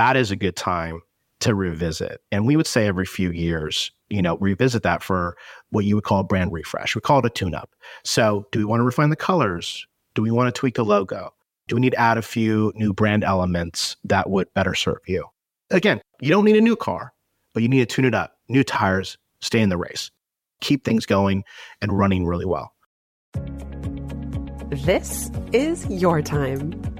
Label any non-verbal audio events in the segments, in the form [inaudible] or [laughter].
That is a good time to revisit. And we would say every few years, you know, revisit that for what you would call a brand refresh. We call it a tune up. So, do we want to refine the colors? Do we want to tweak the logo? Do we need to add a few new brand elements that would better serve you? Again, you don't need a new car, but you need to tune it up. New tires, stay in the race, keep things going and running really well. This is your time.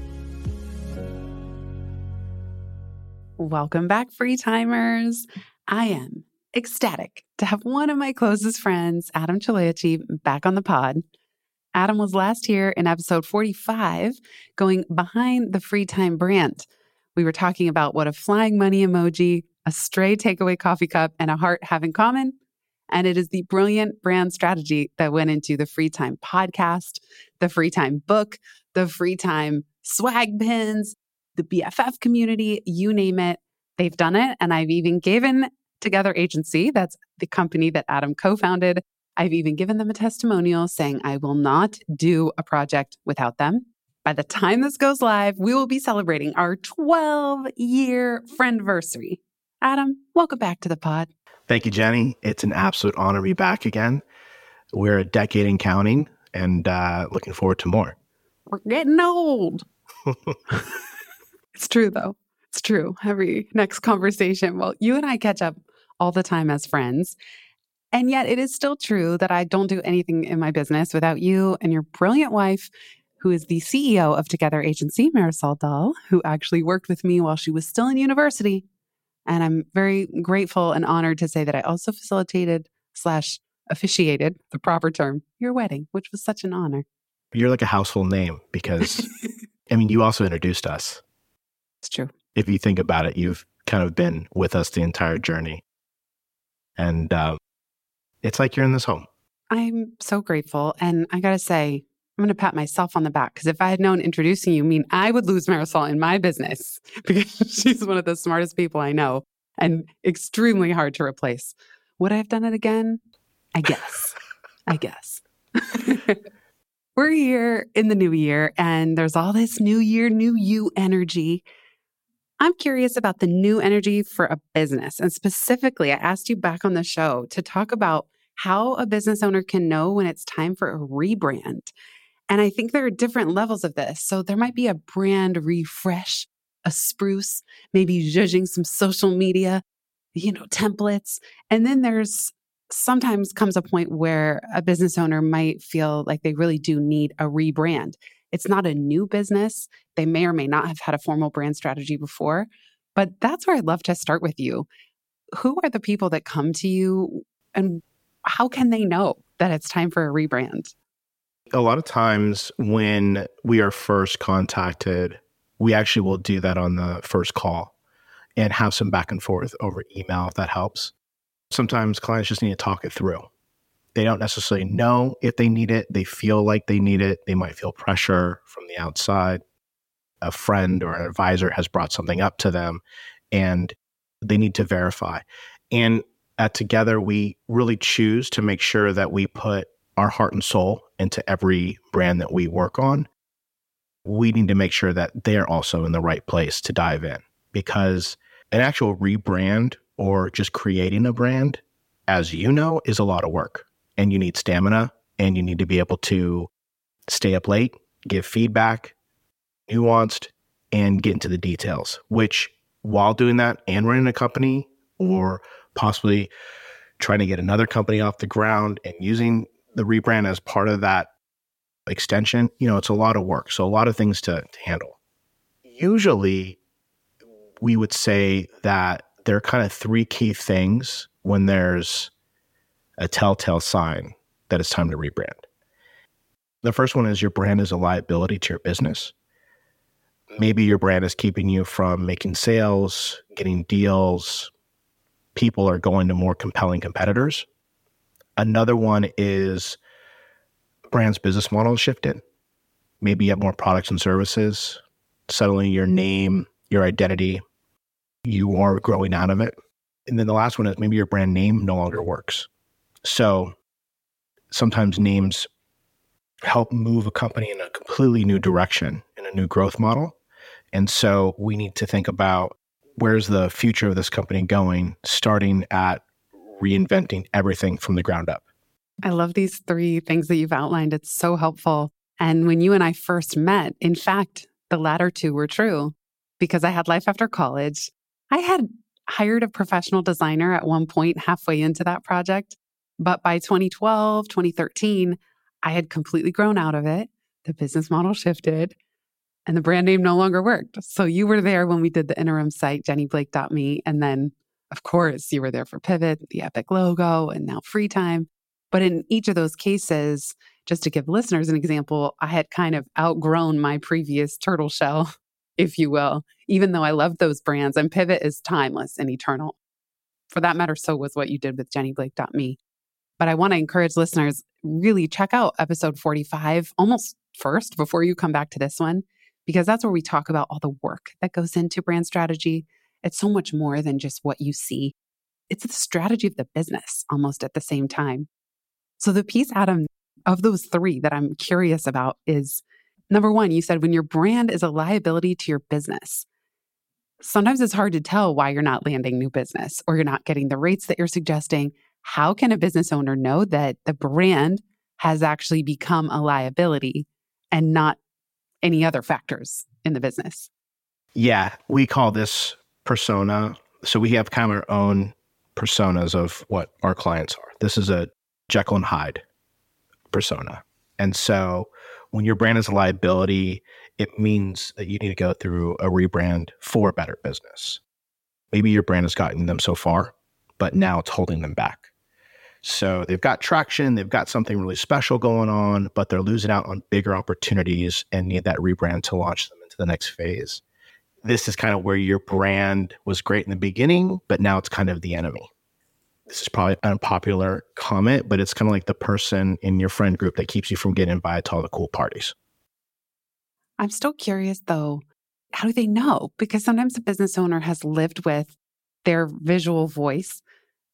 Welcome back, free timers. I am ecstatic to have one of my closest friends, Adam Chaloeicheep, back on the pod. Adam was last here in episode 45, going behind the free time brand. We were talking about what a flying money emoji, a stray takeaway coffee cup, and a heart have in common. And it is the brilliant brand strategy that went into the free time podcast, the free time book, the free time swag pins, the BFF community, you name it. They've done it. And I've even given Together Agency, that's the company that Adam co founded. I've even given them a testimonial saying I will not do a project without them. By the time this goes live, we will be celebrating our 12 year friendversary. Adam, welcome back to the pod. Thank you, Jenny. It's an absolute honor to be back again. We're a decade and counting and uh, looking forward to more. We're getting old. [laughs] it's true, though. It's true. Every next conversation, well, you and I catch up all the time as friends. And yet, it is still true that I don't do anything in my business without you and your brilliant wife, who is the CEO of Together Agency, Marisol Dahl, who actually worked with me while she was still in university. And I'm very grateful and honored to say that I also facilitated slash officiated the proper term your wedding, which was such an honor. You're like a household name because, [laughs] I mean, you also introduced us. It's true. If you think about it, you've kind of been with us the entire journey. And uh, it's like you're in this home. I'm so grateful. And I got to say, I'm going to pat myself on the back because if I had known introducing you mean I would lose Marisol in my business [laughs] because she's one of the smartest people I know and extremely hard to replace. Would I have done it again? I guess. I guess. [laughs] We're here in the new year and there's all this new year, new you energy. I'm curious about the new energy for a business. And specifically, I asked you back on the show to talk about how a business owner can know when it's time for a rebrand. And I think there are different levels of this. So there might be a brand refresh, a spruce, maybe judging some social media, you know, templates. And then there's sometimes comes a point where a business owner might feel like they really do need a rebrand. It's not a new business. They may or may not have had a formal brand strategy before, but that's where I'd love to start with you. Who are the people that come to you and how can they know that it's time for a rebrand? A lot of times when we are first contacted, we actually will do that on the first call and have some back and forth over email if that helps. Sometimes clients just need to talk it through. They don't necessarily know if they need it. They feel like they need it. They might feel pressure from the outside. A friend or an advisor has brought something up to them and they need to verify. And at Together, we really choose to make sure that we put our heart and soul into every brand that we work on. We need to make sure that they're also in the right place to dive in because an actual rebrand or just creating a brand, as you know, is a lot of work and you need stamina and you need to be able to stay up late, give feedback, nuanced, and get into the details, which while doing that and running a company or possibly trying to get another company off the ground and using the rebrand as part of that extension, you know, it's a lot of work. So a lot of things to, to handle. Usually we would say that there are kind of three key things when there's a telltale sign that it's time to rebrand. The first one is your brand is a liability to your business. Maybe your brand is keeping you from making sales, getting deals. People are going to more compelling competitors. Another one is brand's business model shifted. Maybe you have more products and services. Suddenly your name, your identity, you are growing out of it. And then the last one is maybe your brand name no longer works. So sometimes names help move a company in a completely new direction, in a new growth model. And so we need to think about where's the future of this company going, starting at reinventing everything from the ground up. I love these three things that you've outlined. It's so helpful. And when you and I first met, in fact, the latter two were true because I had life after college. I had hired a professional designer at one point halfway into that project. But by 2012, 2013, I had completely grown out of it. The business model shifted and the brand name no longer worked. So you were there when we did the interim site, jennyblake.me. And then, of course, you were there for Pivot, the Epic logo, and now Free Time. But in each of those cases, just to give listeners an example, I had kind of outgrown my previous turtle shell, [laughs] if you will, even though I loved those brands. And Pivot is timeless and eternal. For that matter, so was what you did with jennyblake.me. But I want to encourage listeners really check out episode 45 almost first before you come back to this one, because that's where we talk about all the work that goes into brand strategy. It's so much more than just what you see, it's the strategy of the business almost at the same time. So, the piece, Adam, of those three that I'm curious about is number one, you said when your brand is a liability to your business. Sometimes it's hard to tell why you're not landing new business or you're not getting the rates that you're suggesting. How can a business owner know that the brand has actually become a liability and not any other factors in the business? Yeah, we call this persona. So we have kind of our own personas of what our clients are. This is a Jekyll and Hyde persona. And so when your brand is a liability, it means that you need to go through a rebrand for a better business. Maybe your brand has gotten them so far, but now it's holding them back. So they've got traction, they've got something really special going on, but they're losing out on bigger opportunities and need that rebrand to launch them into the next phase. This is kind of where your brand was great in the beginning, but now it's kind of the enemy this is probably an unpopular comment, but it's kind of like the person in your friend group that keeps you from getting invited to all the cool parties. I'm still curious though, how do they know? Because sometimes a business owner has lived with their visual voice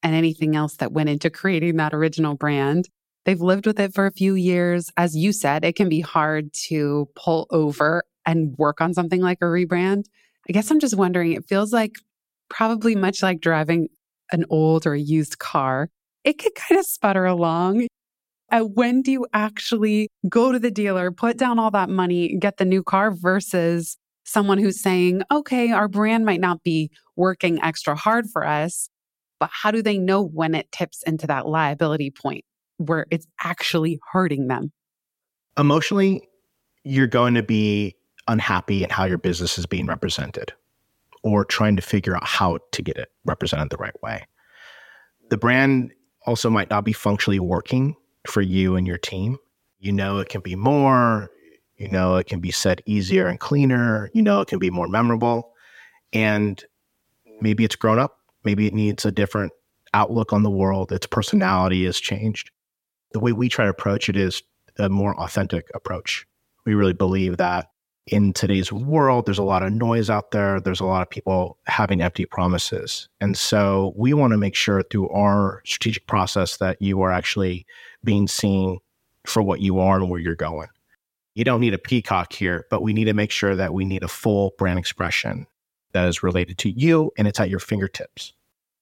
and anything else that went into creating that original brand. They've lived with it for a few years. As you said, it can be hard to pull over and work on something like a rebrand. I guess I'm just wondering, it feels like probably much like driving an old or used car, it could kind of sputter along. And when do you actually go to the dealer, put down all that money, get the new car versus someone who's saying, okay, our brand might not be working extra hard for us, but how do they know when it tips into that liability point where it's actually hurting them? Emotionally, you're going to be unhappy in how your business is being represented or trying to figure out how to get it represented the right way. The brand also might not be functionally working for you and your team. You know, it can be more, you know, it can be said easier and cleaner, you know, it can be more memorable. And maybe it's grown up, maybe it needs a different outlook on the world, its personality has changed. The way we try to approach it is a more authentic approach. We really believe that in today's world, there's a lot of noise out there. There's a lot of people having empty promises. And so we want to make sure through our strategic process that you are actually being seen for what you are and where you're going. You don't need a peacock here, but we need to make sure that we need a full brand expression that is related to you and it's at your fingertips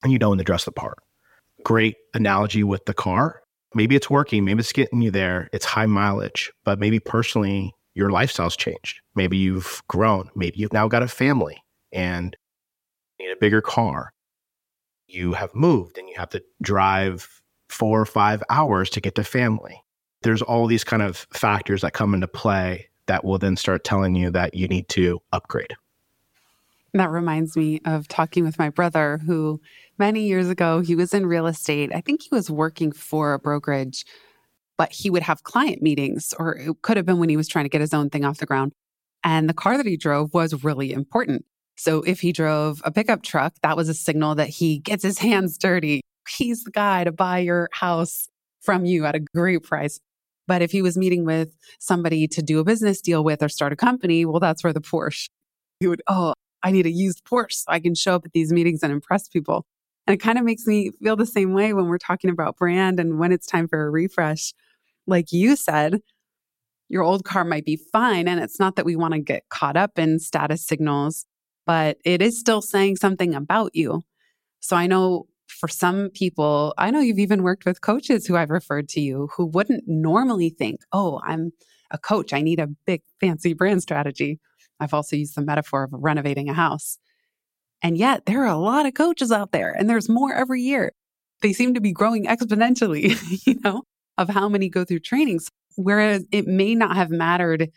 and you to dress the part. Great analogy with the car. Maybe it's working, maybe it's getting you there. It's high mileage, but maybe personally your lifestyle's changed. Maybe you've grown. Maybe you've now got a family and need a bigger car. you have moved and you have to drive four or five hours to get to family. There's all these kind of factors that come into play that will then start telling you that you need to upgrade. That reminds me of talking with my brother, who many years ago, he was in real estate. I think he was working for a brokerage, but he would have client meetings, or it could have been when he was trying to get his own thing off the ground. And the car that he drove was really important. So if he drove a pickup truck, that was a signal that he gets his hands dirty. He's the guy to buy your house from you at a great price. But if he was meeting with somebody to do a business deal with or start a company, well, that's where the Porsche. He would, oh, I need a used Porsche so I can show up at these meetings and impress people. And it kind of makes me feel the same way when we're talking about brand and when it's time for a refresh. Like you said, your old car might be fine. And it's not that we want to get caught up in status signals, but it is still saying something about you. So I know for some people, I know you've even worked with coaches who I've referred to you who wouldn't normally think, oh, I'm a coach. I need a big fancy brand strategy. I've also used the metaphor of renovating a house. And yet there are a lot of coaches out there and there's more every year. They seem to be growing exponentially, [laughs] you know, of how many go through trainings. Whereas it may not have mattered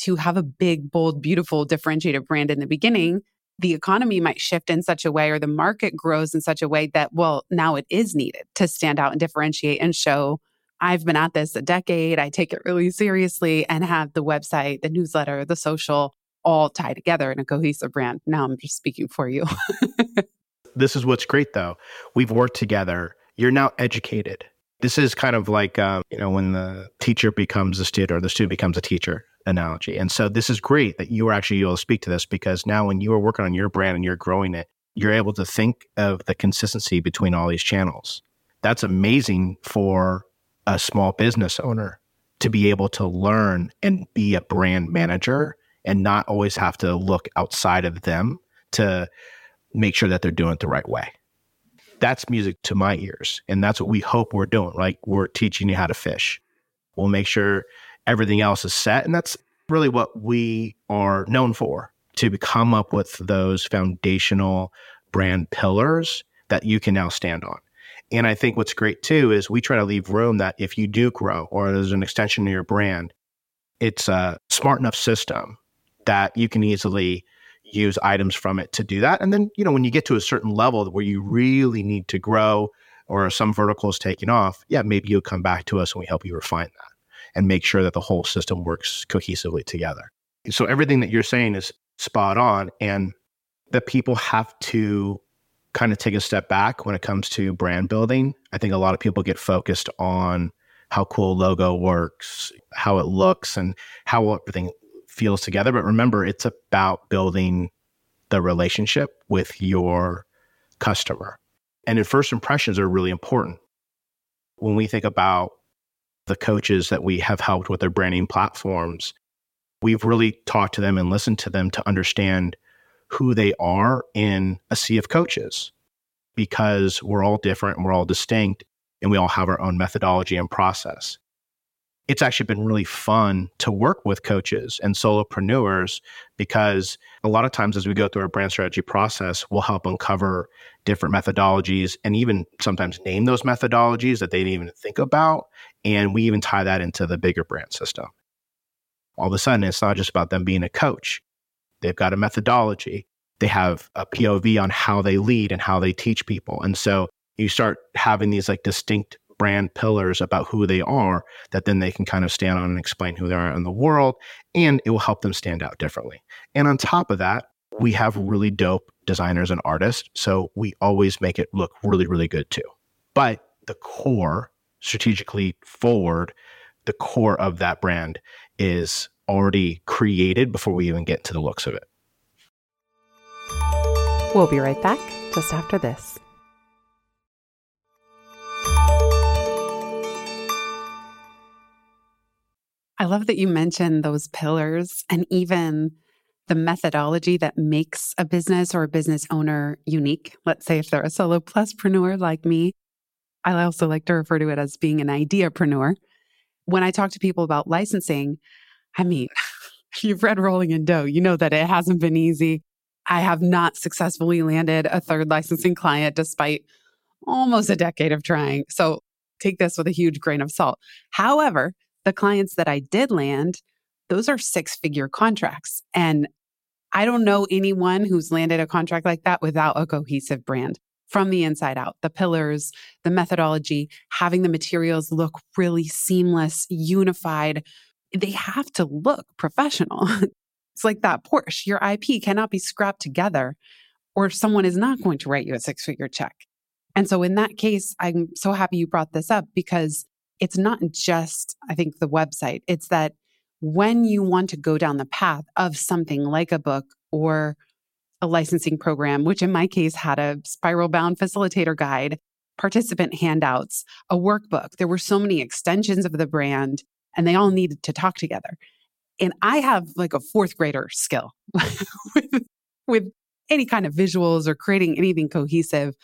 to have a big, bold, beautiful, differentiated brand in the beginning the economy might shift in such a way or the market grows in such a way that, well, now it is needed to stand out and differentiate and show I've been at this a decade. I take it really seriously and have the website, the newsletter, the social all tie together in a cohesive brand. Now I'm just speaking for you. [laughs] this is what's great though. We've worked together. You're now educated. This is kind of like, uh, you know, when the teacher becomes a student or the student becomes a teacher analogy. And so this is great that you were actually able to speak to this because now when you are working on your brand and you're growing it, you're able to think of the consistency between all these channels. That's amazing for a small business owner to be able to learn and be a brand manager and not always have to look outside of them to make sure that they're doing it the right way. That's music to my ears. And that's what we hope we're doing. Like we're teaching you how to fish. We'll make sure everything else is set. And that's really what we are known for to come up with those foundational brand pillars that you can now stand on. And I think what's great too is we try to leave room that if you do grow or there's an extension to your brand, it's a smart enough system that you can easily use items from it to do that. And then, you know, when you get to a certain level where you really need to grow or some verticals taking off, yeah, maybe you'll come back to us and we help you refine that and make sure that the whole system works cohesively together. So everything that you're saying is spot on and that people have to kind of take a step back when it comes to brand building. I think a lot of people get focused on how cool logo works, how it looks and how everything feels together, but remember it's about building the relationship with your customer. And first impressions are really important. When we think about the coaches that we have helped with their branding platforms, we've really talked to them and listened to them to understand who they are in a sea of coaches because we're all different and we're all distinct and we all have our own methodology and process. It's actually been really fun to work with coaches and solopreneurs because a lot of times as we go through our brand strategy process, we'll help uncover different methodologies and even sometimes name those methodologies that they didn't even think about and we even tie that into the bigger brand system. All of a sudden, it's not just about them being a coach. They've got a methodology. They have a POV on how they lead and how they teach people. And so you start having these like distinct brand pillars about who they are that then they can kind of stand on and explain who they are in the world. And it will help them stand out differently. And on top of that, we have really dope designers and artists. So we always make it look really, really good too. But the core strategically forward, the core of that brand is already created before we even get to the looks of it. We'll be right back just after this. I love that you mentioned those pillars and even the methodology that makes a business or a business owner unique. Let's say if they're a solo pluspreneur like me, I also like to refer to it as being an ideapreneur. When I talk to people about licensing, I mean, [laughs] you've read Rolling in Dough, you know that it hasn't been easy. I have not successfully landed a third licensing client despite almost a decade of trying. So take this with a huge grain of salt. However, the clients that I did land, those are six figure contracts. And I don't know anyone who's landed a contract like that without a cohesive brand from the inside out. The pillars, the methodology, having the materials look really seamless, unified. They have to look professional. [laughs] it's like that Porsche. Your IP cannot be scrapped together or someone is not going to write you a six figure check. And so in that case, I'm so happy you brought this up because it's not just, I think, the website. It's that when you want to go down the path of something like a book or a licensing program, which in my case had a spiral bound facilitator guide, participant handouts, a workbook, there were so many extensions of the brand and they all needed to talk together. And I have like a fourth grader skill [laughs] with, with any kind of visuals or creating anything cohesive.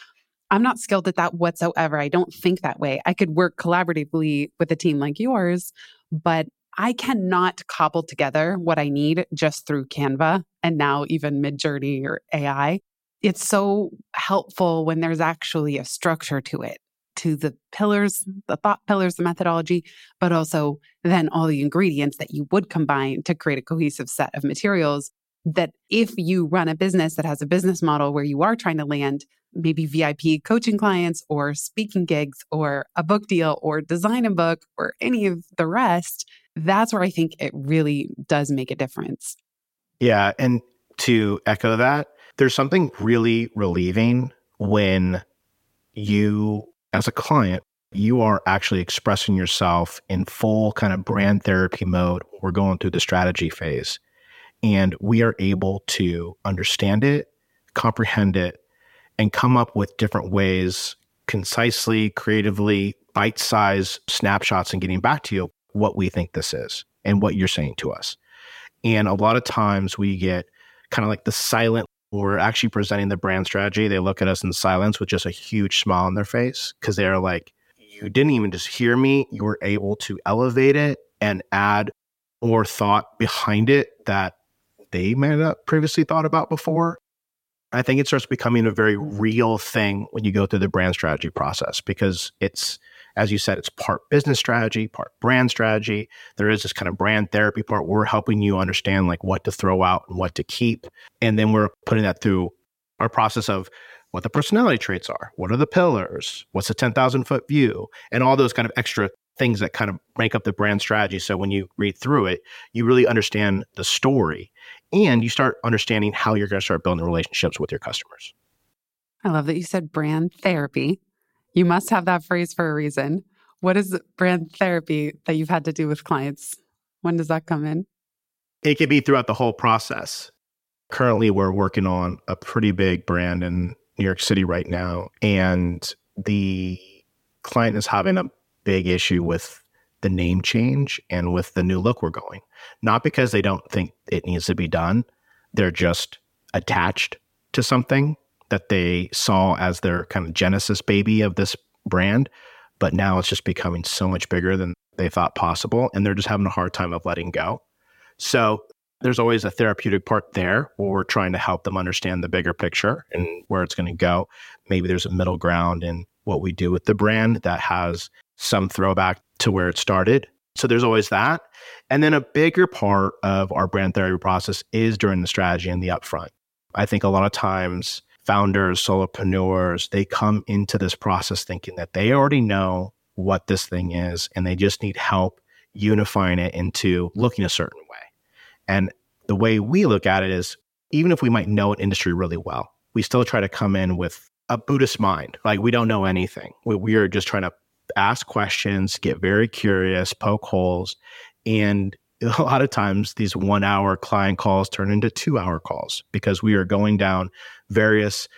I'm not skilled at that whatsoever. I don't think that way. I could work collaboratively with a team like yours, but I cannot cobble together what I need just through Canva and now even Midjourney or AI. It's so helpful when there's actually a structure to it, to the pillars, the thought pillars, the methodology, but also then all the ingredients that you would combine to create a cohesive set of materials that if you run a business that has a business model where you are trying to land maybe VIP coaching clients or speaking gigs or a book deal or design a book or any of the rest, that's where I think it really does make a difference. Yeah. And to echo that, there's something really relieving when you, as a client, you are actually expressing yourself in full kind of brand therapy mode. We're going through the strategy phase and we are able to understand it, comprehend it, and come up with different ways, concisely, creatively, bite size snapshots, and getting back to you what we think this is and what you're saying to us. And a lot of times we get kind of like the silent, we're actually presenting the brand strategy. They look at us in silence with just a huge smile on their face because they're like, you didn't even just hear me. You were able to elevate it and add more thought behind it that they may not previously thought about before. I think it starts becoming a very mm-hmm. real thing when you go through the brand strategy process because it's, as you said, it's part business strategy, part brand strategy. There is this kind of brand therapy part. We're helping you understand like what to throw out and what to keep. And then we're putting that through our process of what the personality traits are, what are the pillars, what's the 10,000 foot view, and all those kind of extra things that kind of make up the brand strategy. So when you read through it, you really understand the story and you start understanding how you're going to start building relationships with your customers. I love that you said brand therapy. You must have that phrase for a reason. What is brand therapy that you've had to do with clients? When does that come in? It could be throughout the whole process. Currently, we're working on a pretty big brand in New York City right now, and the client is having a big issue with the name change and with the new look we're going. Not because they don't think it needs to be done, they're just attached to something that they saw as their kind of genesis baby of this brand. But now it's just becoming so much bigger than they thought possible. And they're just having a hard time of letting go. So there's always a therapeutic part there where we're trying to help them understand the bigger picture and where it's going to go. Maybe there's a middle ground in what we do with the brand that has some throwback to where it started. So there's always that. And then a bigger part of our brand therapy process is during the strategy and the upfront. I think a lot of times founders, solopreneurs, they come into this process thinking that they already know what this thing is and they just need help unifying it into looking a certain way. And the way we look at it is even if we might know an industry really well, we still try to come in with a Buddhist mind. Like we don't know anything. We, we are just trying to ask questions, get very curious, poke holes. And [laughs] a lot of times these one hour client calls turn into two hour calls because we are going down various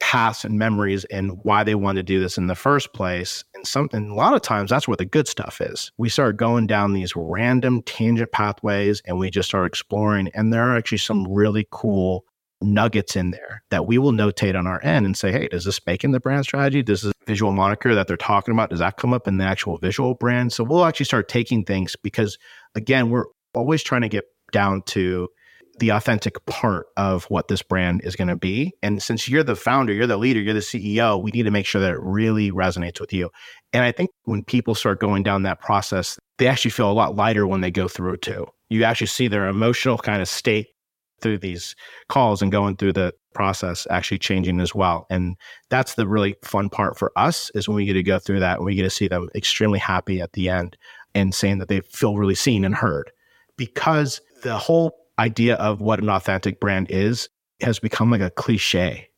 paths and memories and why they want to do this in the first place. And something a lot of times that's where the good stuff is. We start going down these random tangent pathways and we just start exploring. And there are actually some really cool nuggets in there that we will notate on our end and say, hey, does this make in the brand strategy? Does this visual moniker that they're talking about, does that come up in the actual visual brand? So we'll actually start taking things because again, we're always trying to get down to the authentic part of what this brand is going to be. And since you're the founder, you're the leader, you're the CEO, we need to make sure that it really resonates with you. And I think when people start going down that process, they actually feel a lot lighter when they go through it too. You actually see their emotional kind of state through these calls and going through the process actually changing as well. And that's the really fun part for us is when we get to go through that and we get to see them extremely happy at the end and saying that they feel really seen and heard. Because the whole idea of what an authentic brand is has become like a cliche.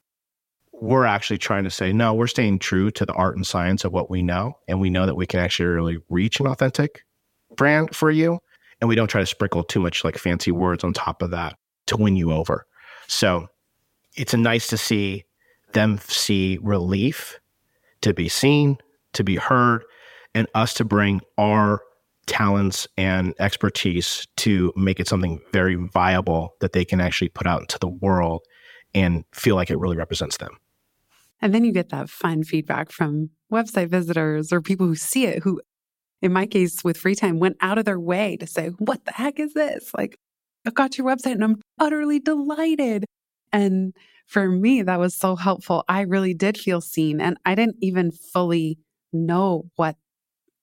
We're actually trying to say, no, we're staying true to the art and science of what we know. And we know that we can actually really reach an authentic brand for you. And we don't try to sprinkle too much like fancy words on top of that to win you over. So it's nice to see them see relief, to be seen, to be heard, and us to bring our talents and expertise to make it something very viable that they can actually put out into the world and feel like it really represents them. And then you get that fun feedback from website visitors or people who see it, who, in my case, with free time, went out of their way to say, What the heck is this? Like, I got your website and I'm utterly delighted. And for me, that was so helpful. I really did feel seen and I didn't even fully know what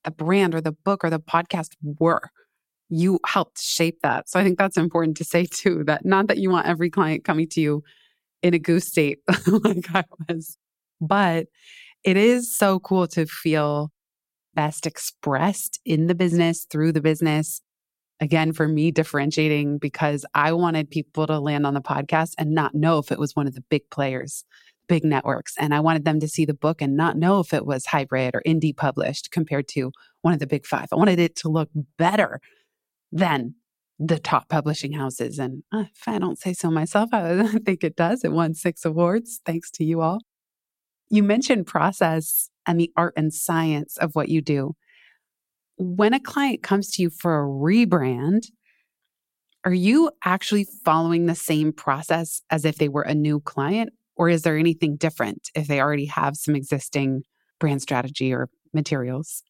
the brand or the book or the podcast were. You helped shape that. So I think that's important to say too that not that you want every client coming to you in a goose state [laughs] like I was, but it is so cool to feel best expressed in the business, through the business, again, for me, differentiating because I wanted people to land on the podcast and not know if it was one of the big players, big networks. And I wanted them to see the book and not know if it was hybrid or indie published compared to one of the big five. I wanted it to look better than the top publishing houses. And uh, if I don't say so myself, [laughs] I think it does. It won six awards, thanks to you all. You mentioned process and the art and science of what you do when a client comes to you for a rebrand, are you actually following the same process as if they were a new client? Or is there anything different if they already have some existing brand strategy or materials?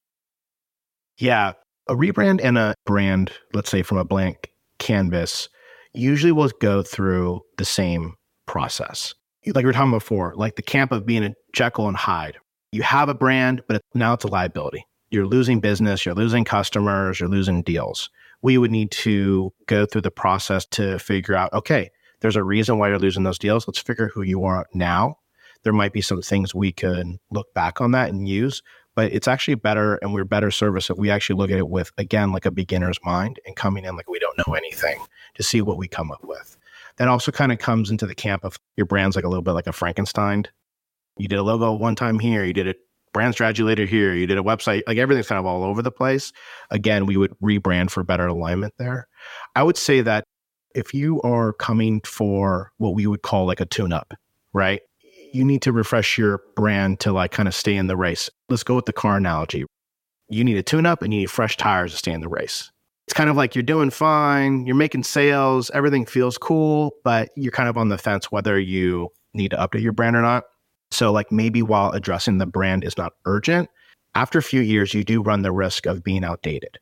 Yeah. A rebrand and a brand, let's say from a blank canvas, usually will go through the same process. Like we were talking before, like the camp of being a Jekyll and Hyde. You have a brand, but now it's a liability you're losing business, you're losing customers, you're losing deals. We would need to go through the process to figure out okay, there's a reason why you're losing those deals. Let's figure who you are now. There might be some things we can look back on that and use, but it's actually better and we're better service if we actually look at it with, again, like a beginner's mind and coming in like we don't know anything to see what we come up with. That also kind of comes into the camp of your brand's like a little bit like a Frankenstein. You did a logo one time here, you did a brand strategy later here. You did a website, like everything's kind of all over the place. Again, we would rebrand for better alignment there. I would say that if you are coming for what we would call like a tune up, right? You need to refresh your brand to like kind of stay in the race. Let's go with the car analogy. You need a tune up and you need fresh tires to stay in the race. It's kind of like you're doing fine, you're making sales, everything feels cool, but you're kind of on the fence whether you need to update your brand or not. So, like maybe while addressing the brand is not urgent, after a few years, you do run the risk of being outdated.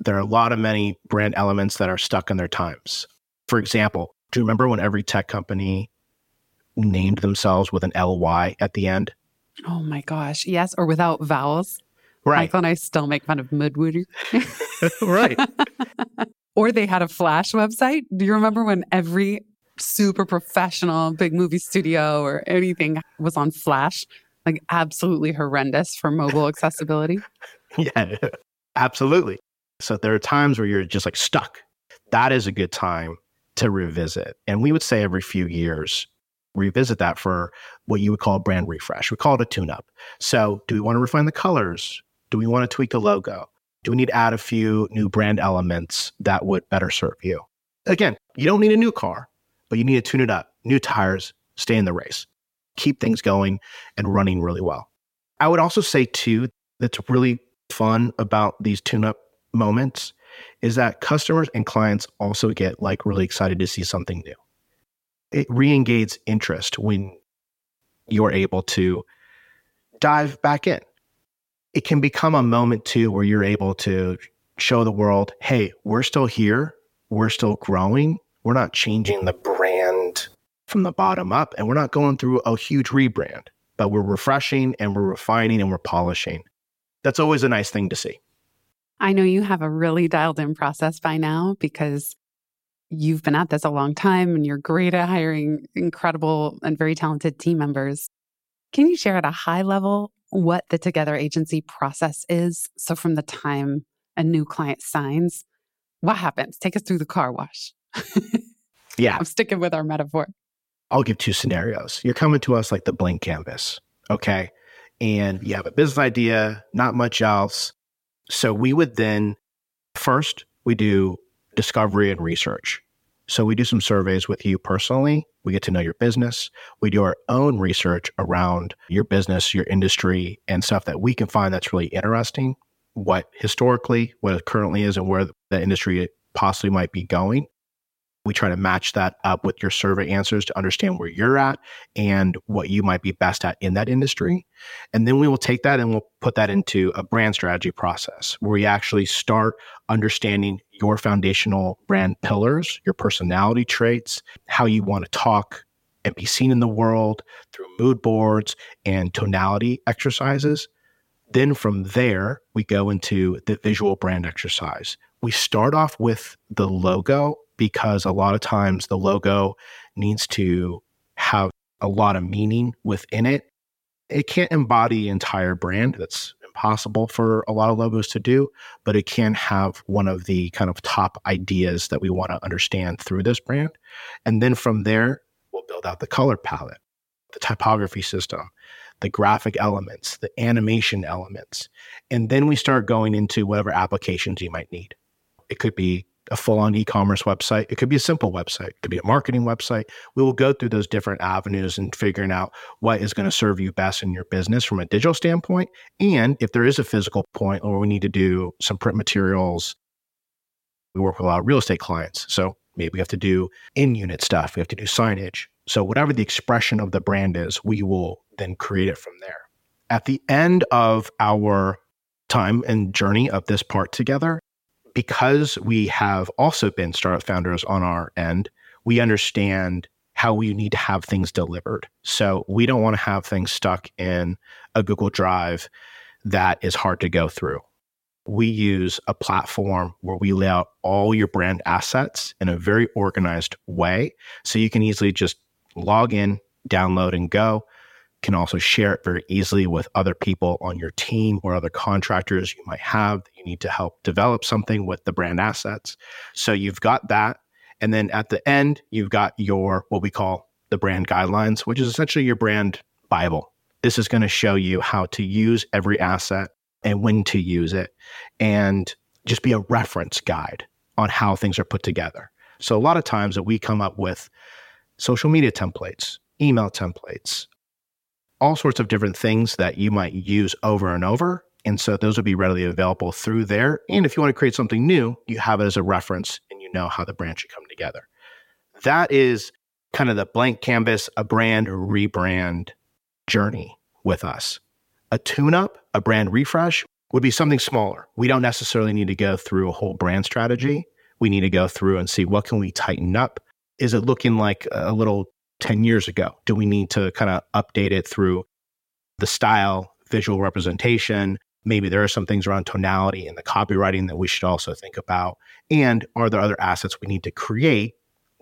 There are a lot of many brand elements that are stuck in their times. For example, do you remember when every tech company named themselves with an LY at the end? Oh my gosh. Yes. Or without vowels. Right. Michael and I still make fun of Moodwoody. [laughs] right. [laughs] or they had a Flash website. Do you remember when every super professional big movie studio or anything was on Flash. Like absolutely horrendous for mobile accessibility. [laughs] Yeah, absolutely. So there are times where you're just like stuck. That is a good time to revisit. And we would say every few years, revisit that for what you would call a brand refresh. We call it a tune up. So, do we want to refine the colors? Do we want to tweak the logo? Do we need to add a few new brand elements that would better serve you? Again, you don't need a new car but you need to tune it up. New tires, stay in the race, keep things going and running really well. I would also say, too, that's really fun about these tune up moments is that customers and clients also get like really excited to see something new. It re engages interest when you're able to dive back in. It can become a moment too where you're able to show the world, hey, we're still here, we're still growing, We're not changing the brand from the bottom up and we're not going through a huge rebrand, but we're refreshing and we're refining and we're polishing. That's always a nice thing to see. I know you have a really dialed in process by now because you've been at this a long time and you're great at hiring incredible and very talented team members. Can you share at a high level what the Together Agency process is? So, from the time a new client signs, what happens? Take us through the car wash. [laughs] yeah. I'm sticking with our metaphor. I'll give two scenarios. You're coming to us like the blank canvas, okay? And you have a business idea, not much else. So we would then first we do discovery and research. So we do some surveys with you personally. We get to know your business. We do our own research around your business, your industry, and stuff that we can find that's really interesting. What historically, what it currently is, and where the industry possibly might be going. We try to match that up with your survey answers to understand where you're at and what you might be best at in that industry. And then we will take that and we'll put that into a brand strategy process where we actually start understanding your foundational brand pillars, your personality traits, how you want to talk and be seen in the world through mood boards and tonality exercises. Then from there, we go into the visual brand exercise. We start off with the logo because a lot of times the logo needs to have a lot of meaning within it. It can't embody the entire brand. That's impossible for a lot of logos to do, but it can have one of the kind of top ideas that we want to understand through this brand. And then from there, we'll build out the color palette, the typography system, the graphic elements, the animation elements. And then we start going into whatever applications you might need. It could be a full on e commerce website. It could be a simple website. It could be a marketing website. We will go through those different avenues and figuring out what is going to serve you best in your business from a digital standpoint. And if there is a physical point or we need to do some print materials, we work with a lot of real estate clients. So maybe we have to do in unit stuff, we have to do signage. So, whatever the expression of the brand is, we will then create it from there. At the end of our time and journey of this part together, because we have also been startup founders on our end, we understand how we need to have things delivered. So we don't want to have things stuck in a Google Drive that is hard to go through. We use a platform where we lay out all your brand assets in a very organized way. So you can easily just log in, download, and go can also share it very easily with other people on your team or other contractors you might have that you need to help develop something with the brand assets. So you've got that. And then at the end, you've got your what we call the brand guidelines, which is essentially your brand Bible. This is going to show you how to use every asset and when to use it and just be a reference guide on how things are put together. So a lot of times that we come up with social media templates, email templates, all sorts of different things that you might use over and over. And so those will be readily available through there. And if you want to create something new, you have it as a reference and you know how the brand should come together. That is kind of the blank canvas, a brand rebrand journey with us. A tune up, a brand refresh would be something smaller. We don't necessarily need to go through a whole brand strategy. We need to go through and see what can we tighten up? Is it looking like a little 10 years ago? Do we need to kind of update it through the style, visual representation? Maybe there are some things around tonality and the copywriting that we should also think about. And are there other assets we need to create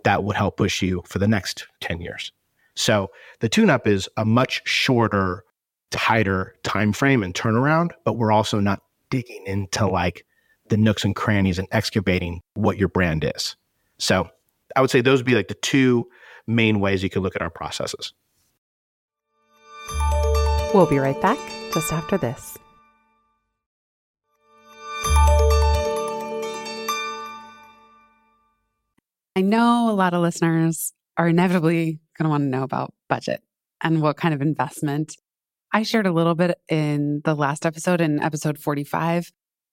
that would help push you for the next 10 years? So the tune up is a much shorter, tighter time frame and turnaround, but we're also not digging into like the nooks and crannies and excavating what your brand is. So I would say those would be like the two main ways you can look at our processes. We'll be right back just after this. I know a lot of listeners are inevitably going to want to know about budget and what kind of investment. I shared a little bit in the last episode, in episode 45,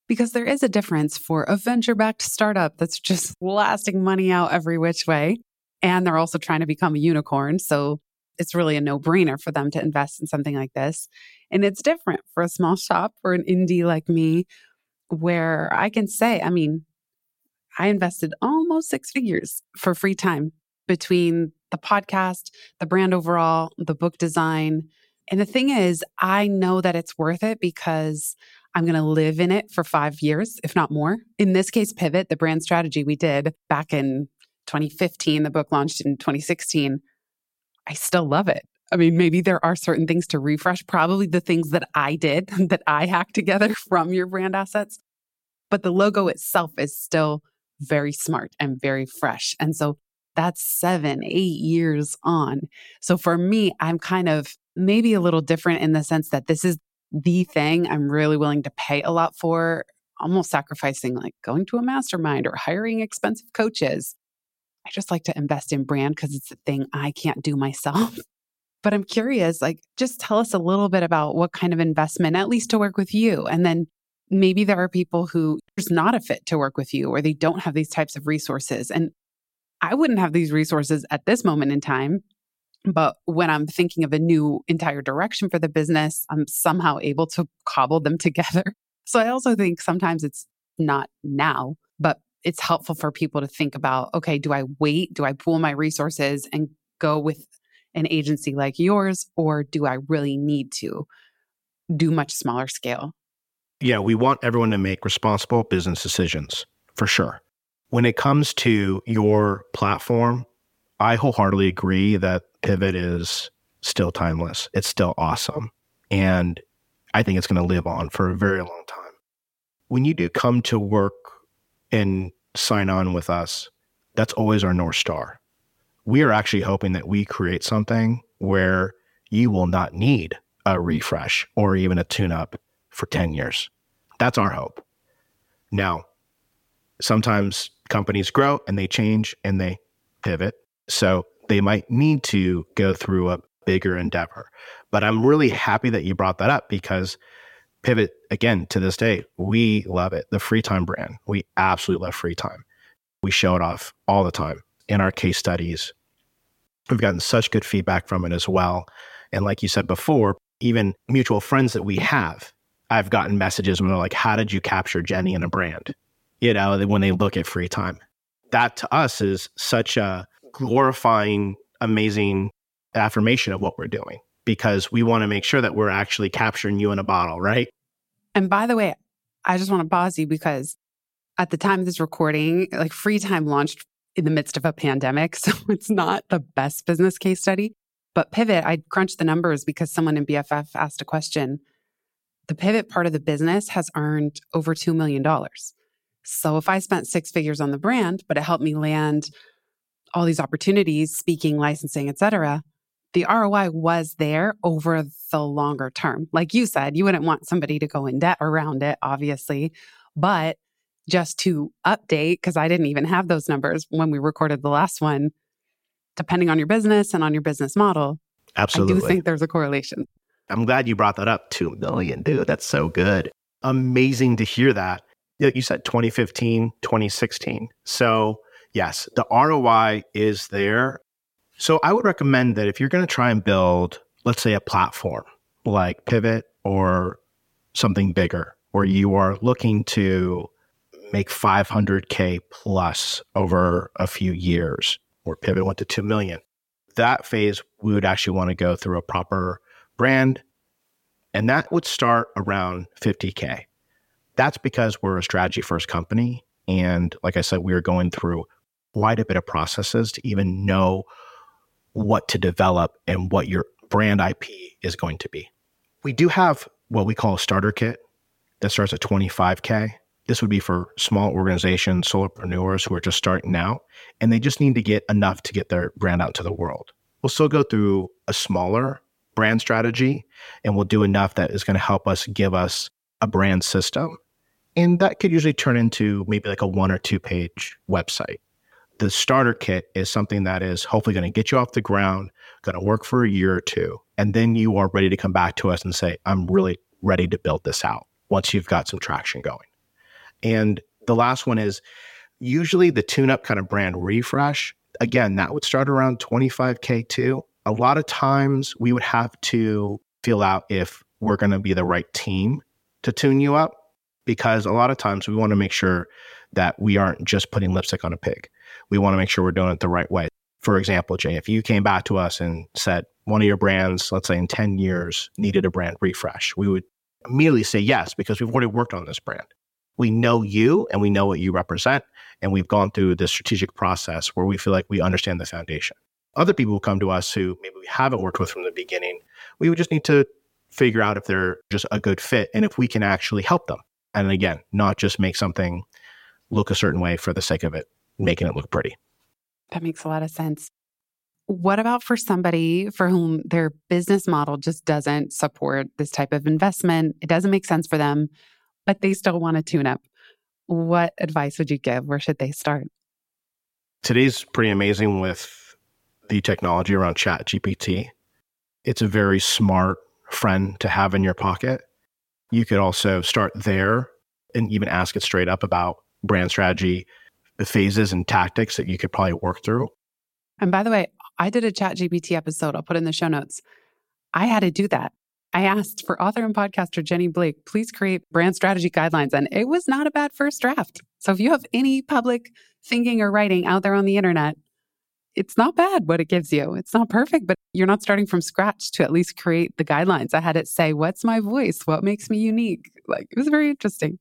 because there is a difference for a venture backed startup that's just [laughs] blasting money out every which way and they're also trying to become a unicorn. So it's really a no brainer for them to invest in something like this. And it's different for a small shop or an indie like me, where I can say, I mean, I invested almost six figures for free time between the podcast, the brand overall, the book design. And the thing is, I know that it's worth it because I'm going to live in it for five years, if not more. In this case, Pivot, the brand strategy we did back in 2015, the book launched in 2016. I still love it. I mean, maybe there are certain things to refresh, probably the things that I did [laughs] that I hacked together [laughs] from your brand assets. But the logo itself is still very smart and very fresh. And so that's seven, eight years on. So for me, I'm kind of maybe a little different in the sense that this is the thing I'm really willing to pay a lot for, almost sacrificing like going to a mastermind or hiring expensive coaches. I just like to invest in brand because it's a thing I can't do myself. [laughs] But I'm curious, like, just tell us a little bit about what kind of investment, at least to work with you. And then maybe there are people who there's not a fit to work with you or they don't have these types of resources. And I wouldn't have these resources at this moment in time. But when I'm thinking of a new entire direction for the business, I'm somehow able to cobble them [laughs] together. So I also think sometimes it's not now, but it's helpful for people to think about okay, do I wait? Do I pool my resources and go with an agency like yours, or do I really need to do much smaller scale? Yeah, we want everyone to make responsible business decisions for sure. When it comes to your platform, I wholeheartedly agree that Pivot is still timeless. It's still awesome. And I think it's going to live on for a very long time. When you do come to work and sign on with us, that's always our North Star we are actually hoping that we create something where you will not need a refresh or even a tune up for 10 years. That's our hope. Now, sometimes companies grow and they change and they pivot. So they might need to go through a bigger endeavor. But I'm really happy that you brought that up because Pivot, again, to this day, we love it. The free time brand, we absolutely love free time. We show it off all the time in our case studies. We've gotten such good feedback from it as well. And like you said before, even mutual friends that we have, I've gotten messages when they're like, How did you capture Jenny in a brand? You know, when they look at free time. That to us is such a glorifying, amazing affirmation of what we're doing because we want to make sure that we're actually capturing you in a bottle, right? And by the way, I just want to pause you because at the time of this recording, like free time launched in the midst of a pandemic. [laughs] So it's not the best business case study. But Pivot, I crunched the numbers because someone in BFF asked a question. The Pivot part of the business has earned over $2 million. So if I spent six figures on the brand, but it helped me land all these opportunities, speaking, licensing, et cetera, the ROI was there over the longer term. Like you said, you wouldn't want somebody to go in debt around it, obviously, but just to update, because I didn't even have those numbers when we recorded the last one, depending on your business and on your business model. Absolutely. I do think there's a correlation. I'm glad you brought that up. 2 million, dude. That's so good. Amazing to hear that. You said 2015, 2016. So, yes, the ROI is there. So, I would recommend that if you're going to try and build, let's say, a platform like Pivot or something bigger, where you are looking to make 500K plus over a few years, or Pivot went to 2 million. That phase, we would actually want to go through a proper brand, and that would start around 50K. That's because we're a strategy first company. And like I said, we are going through quite a bit of processes to even know what to develop and what your brand IP is going to be. We do have what we call a starter kit that starts at 25K. This would be for small organizations, solopreneurs who are just starting out, and they just need to get enough to get their brand out to the world. We'll still go through a smaller brand strategy, and we'll do enough that is going to help us give us a brand system. And that could usually turn into maybe like a one or two page website. The starter kit is something that is hopefully going to get you off the ground, going to work for a year or two. And then you are ready to come back to us and say, I'm really ready to build this out once you've got some traction going. And the last one is usually the tune up kind of brand refresh. Again, that would start around 25K too. A lot of times we would have to feel out if we're going to be the right team to tune you up. because a lot of times we want to make sure that we aren't just putting lipstick on a pig. We want to make sure we're doing it the right way. For example, Jay, if you came back to us and said one of your brands, let's say in 10 years, needed a brand refresh, we would immediately say yes because we've already worked on this brand. We know you and we know what you represent. And we've gone through this strategic process where we feel like we understand the foundation. Other people will come to us who maybe we haven't worked with from the beginning. We would just need to figure out if they're just a good fit and if we can actually help them. And again, not just make something look a certain way for the sake of it, making it look pretty. That makes a lot of sense. What about for somebody for whom their business model just doesn't support this type of investment? It doesn't make sense for them, but they still want to tune up. What advice would you give? Where should they start? Today's pretty amazing with the technology around Chat GPT. It's a very smart friend to have in your pocket. You could also start there and even ask it straight up about brand strategy, phases and tactics that you could probably work through. And by the way, I did a Chat GPT episode. I'll put in the show notes. I had to do that. I asked for author and podcaster Jenny Blake, please create brand strategy guidelines. And it was not a bad first draft. So if you have any public thinking or writing out there on the internet, it's not bad what it gives you. It's not perfect, but you're not starting from scratch to at least create the guidelines. I had it say, What's my voice? What makes me unique? Like it was very interesting.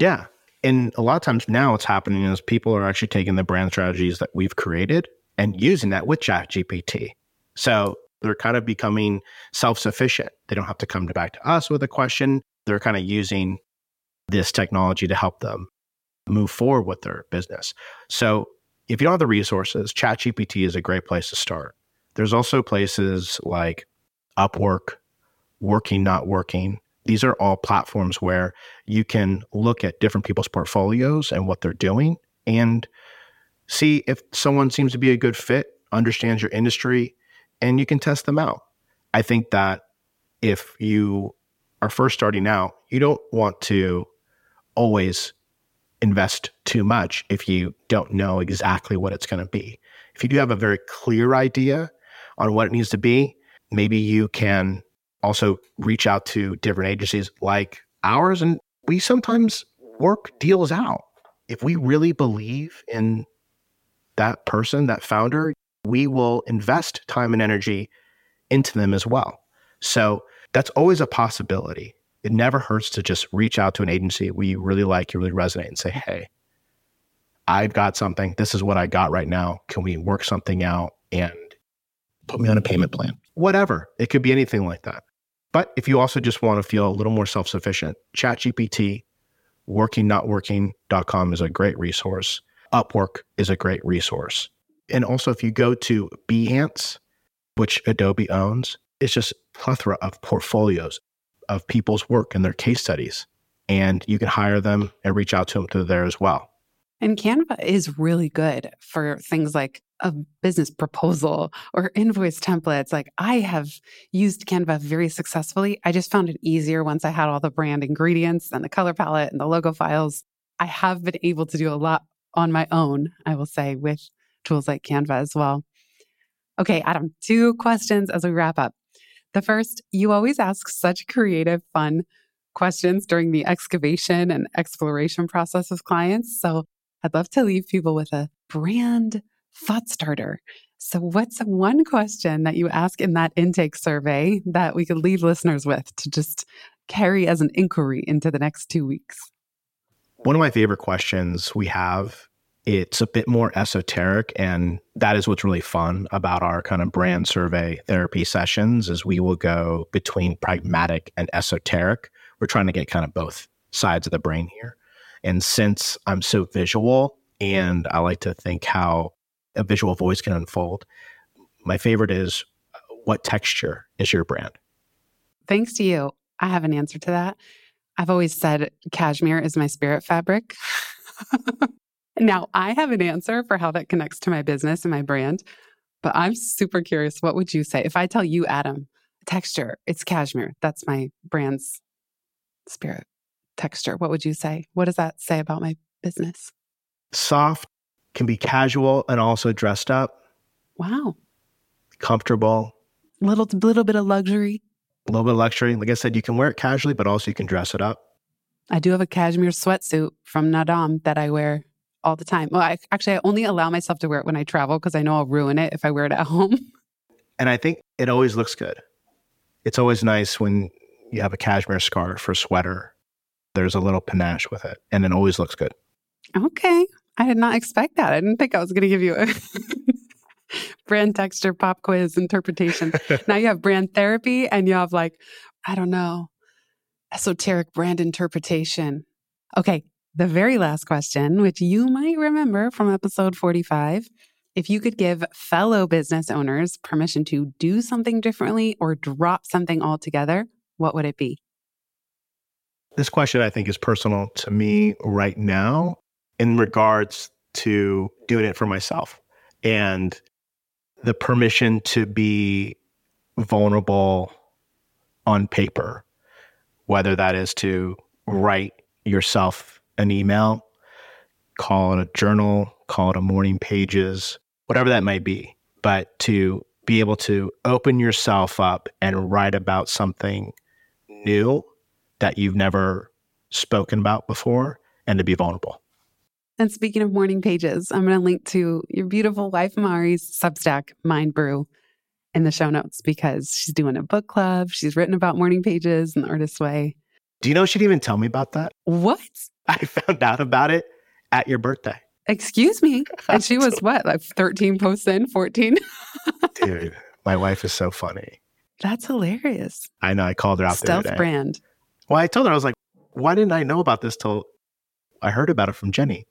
Yeah. And a lot of times now what's happening is people are actually taking the brand strategies that we've created and using that with Chat GPT. So they're kind of becoming self sufficient. They don't have to come back to us with a question. They're kind of using this technology to help them move forward with their business. So if you don't have the resources, ChatGPT is a great place to start. There's also places like Upwork, Working Not Working. These are all platforms where you can look at different people's portfolios and what they're doing and see if someone seems to be a good fit, understands your industry, and you can test them out. I think that if you are first starting out, you don't want to always invest too much if you don't know exactly what it's going to be. If you do have a very clear idea on what it needs to be, maybe you can also reach out to different agencies like ours. And we sometimes work deals out. If we really believe in that person, that founder, we will invest time and energy into them as well. So that's always a possibility it never hurts to just reach out to an agency we really like, you really resonate, and say, hey, I've got something. This is what I got right now. Can we work something out and put me on a payment plan? Whatever. It could be anything like that. But if you also just want to feel a little more self sufficient, ChatGPT, workingnotworking.com is a great resource. Upwork is a great resource. And also, if you go to Behance, which Adobe owns, it's just plethora of portfolios of people's work and their case studies. And you can hire them and reach out to them through there as well. And Canva is really good for things like a business proposal or invoice templates. Like I have used Canva very successfully. I just found it easier once I had all the brand ingredients and the color palette and the logo files. I have been able to do a lot on my own, I will say, with tools like Canva as well. Okay, Adam, two questions as we wrap up. The first, you always ask such creative, fun questions during the excavation and exploration process with clients. So I'd love to leave people with a brand thought starter. So, what's one question that you ask in that intake survey that we could leave listeners with to just carry as an inquiry into the next two weeks? One of my favorite questions we have it's a bit more esoteric and that is what's really fun about our kind of brand survey therapy sessions is we will go between pragmatic and esoteric we're trying to get kind of both sides of the brain here and since i'm so visual and i like to think how a visual voice can unfold my favorite is what texture is your brand thanks to you i have an answer to that i've always said cashmere is my spirit fabric [laughs] Now, I have an answer for how that connects to my business and my brand, but I'm super curious. What would you say if I tell you, Adam, texture, it's cashmere? That's my brand's spirit texture. What would you say? What does that say about my business? Soft can be casual and also dressed up. Wow. Comfortable. Little little bit of luxury. A little bit of luxury. Like I said, you can wear it casually, but also you can dress it up. I do have a cashmere sweatsuit from Naadam that I wear all the time. Well, I, actually, I only allow myself to wear it when I travel because I know I'll ruin it if I wear it at [laughs] home. And I think it always looks good. It's always nice when you have a cashmere scarf or sweater. There's a little panache with it, and it always looks good. Okay. I did not expect that. I didn't think I was going to give you a [laughs] brand texture pop quiz interpretation. [laughs] now you have brand therapy and you have like, I don't know, esoteric brand interpretation. Okay. The very last question, which you might remember from episode 45. If you could give fellow business owners permission to do something differently or drop something altogether, what would it be? This question, I think, is personal to me right now in regards to doing it for myself and the permission to be vulnerable on paper, whether that is to write yourself an email, call it a journal, call it a morning pages, whatever that might be, but to be able to open yourself up and write about something new that you've never spoken about before and to be vulnerable. And speaking of morning pages, I'm going to link to your beautiful wife Mari's Substack, Mind Brew, in the show notes because she's doing a book club. She's written about morning pages and the artist's way. Do you know she didn't even tell me about that? What? [laughs] I found out about it at your birthday. Excuse me. [laughs] And she was what, like 13 posts in, 14? [laughs] Dude, my wife is so funny. That's hilarious. I know. I called her out Stealth the other day. brand. Well, I told her, I was like, why didn't I know about this till I heard about it from Jenny?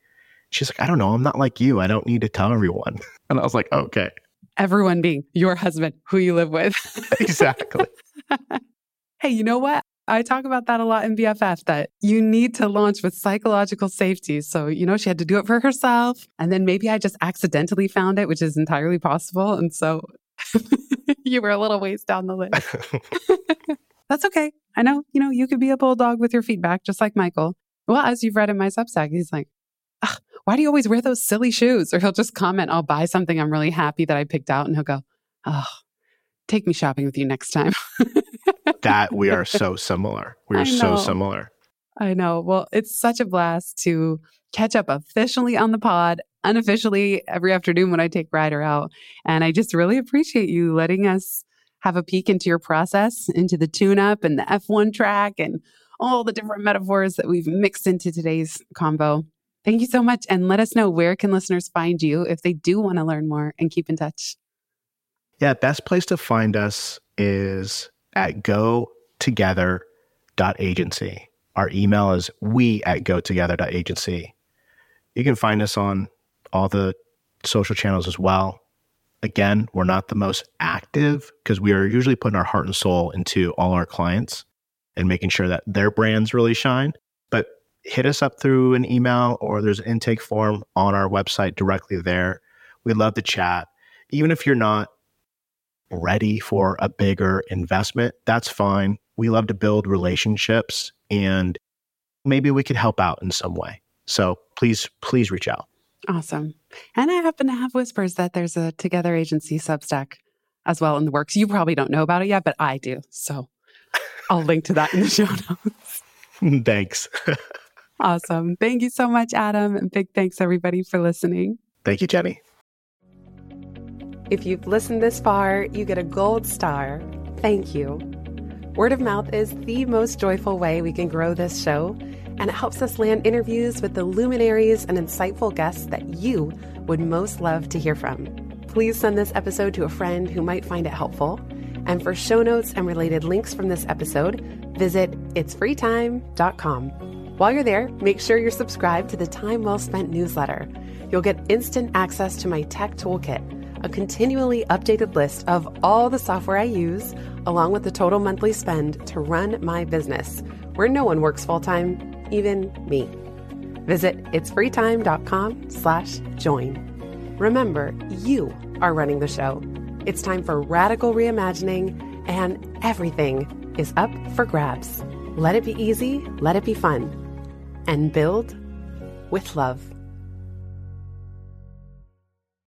She's like, I don't know. I'm not like you. I don't need to tell everyone. [laughs] And I was like, okay, Everyone being your husband, who you live with. [laughs] exactly. [laughs] hey, you know what? I talk about that a lot in BFF that you need to launch with psychological safety. So, you know, she had to do it for herself. And then maybe I just accidentally found it, which is entirely possible. And so you were a little ways down the list. That's okay. I know, you know, you could be a bulldog with your feedback, just like Michael. Well, as you've read in my Substack, he's like, "Ugh, why do you always wear those silly shoes? Or he'll just comment, I'll buy something I'm really happy that I picked out. And he'll go, oh, take me shopping with you next time. [laughs] that we are so similar. We are so similar. I know. Well, it's such a blast to catch up officially on the pod, unofficially every afternoon when I take Ryder out. And I just really appreciate you letting us have a peek into your process, into the tune up and the F1 track and all the different metaphors that we've mixed into today's combo. Thank you so much. And let us know where can listeners find you if they do want to learn more and keep in touch. Yeah, best place to find us is at gotogether.agency. Our email is we at gotogether.agency. You can find us on all the social channels as well. Again, we're not the most active because we are usually putting our heart and soul into all our clients and making sure that their brands really shine. Hit us up through an email or there's an intake form on our website directly there. We'd love to chat. Even if you're not ready for a bigger investment, that's fine. We love to build relationships and maybe we could help out in some way. So please, please reach out. Awesome. And I happen to have whispers that there's a Together Agency Substack as well in the works. You probably don't know about it yet, but I do. So I'll link to that in the show [laughs] notes. [laughs] Thanks. [laughs] Awesome. Thank you so much, Adam. And big thanks, everybody, for listening. Thank you, Jenny. If you've listened this far, you get a gold star. Thank you. Word of mouth is the most joyful way we can grow this show, and it helps us land interviews with the luminaries and insightful guests that you would most love to hear from. Please send this episode to a friend who might find it helpful. And for show notes and related links from this episode, visit itsfreetime.com. While you're there, make sure you're subscribed to the Time Well Spent newsletter. You'll get instant access to my tech toolkit, a continually updated list of all the software I use, along with the total monthly spend to run my business, where no one works full time, even me. Visit itsfreetime.com slash join. Remember, you are running the show. It's time for radical reimagining, and everything is up for grabs. Let it be easy, let it be fun, and build with love.